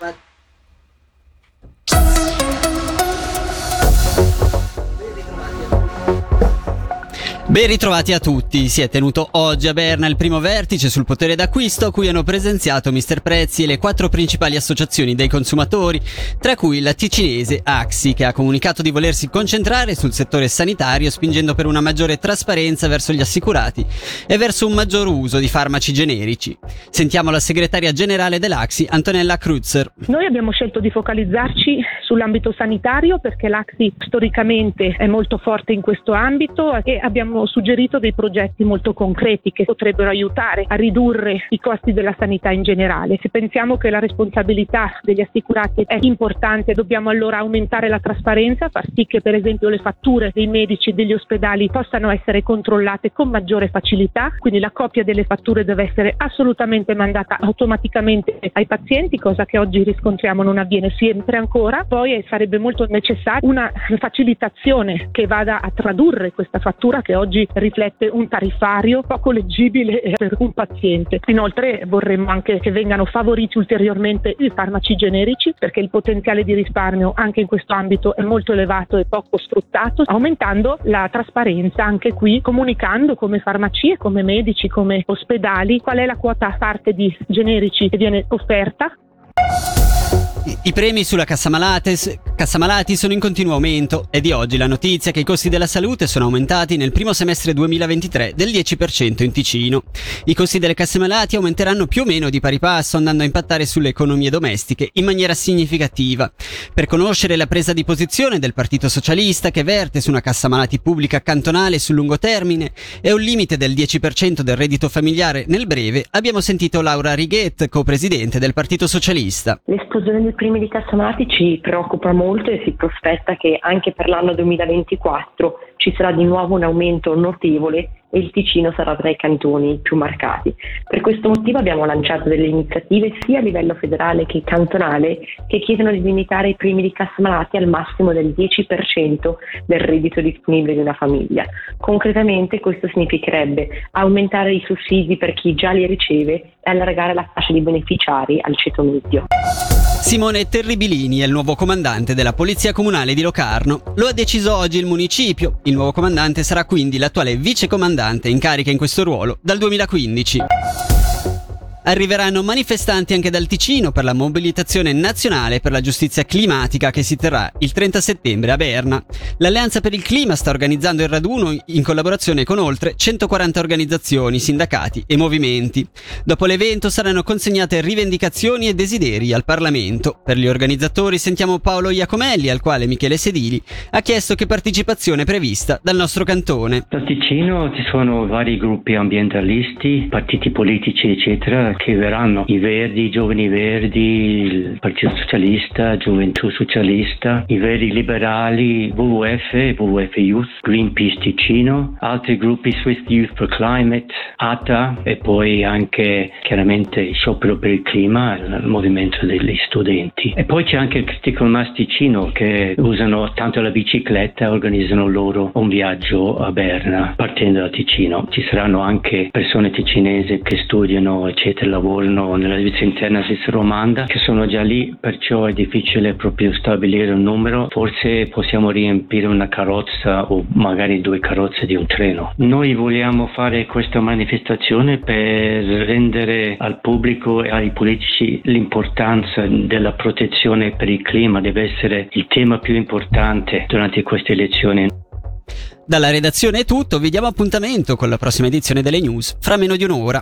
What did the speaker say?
But Ben ritrovati a tutti, si è tenuto oggi a Berna il primo vertice sul potere d'acquisto a cui hanno presenziato Mister Prezzi e le quattro principali associazioni dei consumatori, tra cui la ticinese Axi che ha comunicato di volersi concentrare sul settore sanitario spingendo per una maggiore trasparenza verso gli assicurati e verso un maggior uso di farmaci generici. Sentiamo la segretaria generale dell'Axi, Antonella Krutzer. Noi abbiamo scelto di focalizzarci sull'ambito sanitario perché l'Axi storicamente è molto forte in questo ambito e abbiamo suggerito dei progetti molto concreti che potrebbero aiutare a ridurre i costi della sanità in generale. Se pensiamo che la responsabilità degli assicurati è importante, dobbiamo allora aumentare la trasparenza, far sì che per esempio le fatture dei medici e degli ospedali possano essere controllate con maggiore facilità, quindi la copia delle fatture deve essere assolutamente mandata automaticamente ai pazienti, cosa che oggi riscontriamo non avviene sempre ancora. Poi sarebbe molto necessaria una facilitazione che vada a tradurre questa fattura che oggi oggi riflette un tariffario poco leggibile per un paziente. Inoltre vorremmo anche che vengano favoriti ulteriormente i farmaci generici perché il potenziale di risparmio anche in questo ambito è molto elevato e poco sfruttato, aumentando la trasparenza anche qui, comunicando come farmacie, come medici, come ospedali qual è la quota parte di generici che viene offerta i premi sulla Cassamalati sono in continuo aumento e di oggi la notizia che i costi della salute sono aumentati nel primo semestre 2023 del 10% in Ticino. I costi delle Cassamalati aumenteranno più o meno di pari passo andando a impattare sulle economie domestiche in maniera significativa. Per conoscere la presa di posizione del Partito Socialista che verte su una Cassamalati pubblica cantonale sul lungo termine e un limite del 10% del reddito familiare nel breve, abbiamo sentito Laura Righet, co-presidente del Partito Socialista. L'esplosione del primi di Cassamalati ci preoccupa molto e si prospetta che anche per l'anno 2024 ci sarà di nuovo un aumento notevole e il Ticino sarà tra i cantoni più marcati. Per questo motivo abbiamo lanciato delle iniziative sia a livello federale che cantonale che chiedono di limitare i primi di cassa malati al massimo del 10% del reddito disponibile di una famiglia. Concretamente questo significherebbe aumentare i sussidi per chi già li riceve e allargare la fascia di beneficiari al ceto medio. Simone Terribilini è il nuovo comandante della Polizia Comunale di Locarno. Lo ha deciso oggi il municipio. Il nuovo comandante sarà quindi l'attuale vicecomandante in carica in questo ruolo dal 2015. Arriveranno manifestanti anche dal Ticino per la mobilitazione nazionale per la giustizia climatica che si terrà il 30 settembre a Berna. L'Alleanza per il Clima sta organizzando il raduno in collaborazione con oltre 140 organizzazioni, sindacati e movimenti. Dopo l'evento saranno consegnate rivendicazioni e desideri al Parlamento. Per gli organizzatori sentiamo Paolo Iacomelli, al quale Michele Sedili ha chiesto che partecipazione è prevista dal nostro cantone. Dal Ticino ci sono vari gruppi ambientalisti, partiti politici, eccetera, che verranno i Verdi, i Giovani Verdi, il Partito Socialista, Gioventù Socialista, i Verdi Liberali, WWF, WWF Youth, Greenpeace Ticino, altri gruppi Swiss Youth for Climate, ATA e poi anche chiaramente il Sciopero per il Clima, il movimento degli studenti. E poi c'è anche il Critical Mass Ticino che usano tanto la bicicletta e organizzano loro un viaggio a Berna partendo da Ticino. Ci saranno anche persone ticinesi che studiano eccetera lavorano nella divisione interna Svizzera Romanda che sono già lì, perciò è difficile proprio stabilire un numero. Forse possiamo riempire una carrozza o magari due carrozze di un treno. Noi vogliamo fare questa manifestazione per rendere al pubblico e ai politici l'importanza della protezione per il clima, deve essere il tema più importante durante queste elezioni. Dalla redazione è tutto, vi diamo appuntamento con la prossima edizione delle news fra meno di un'ora.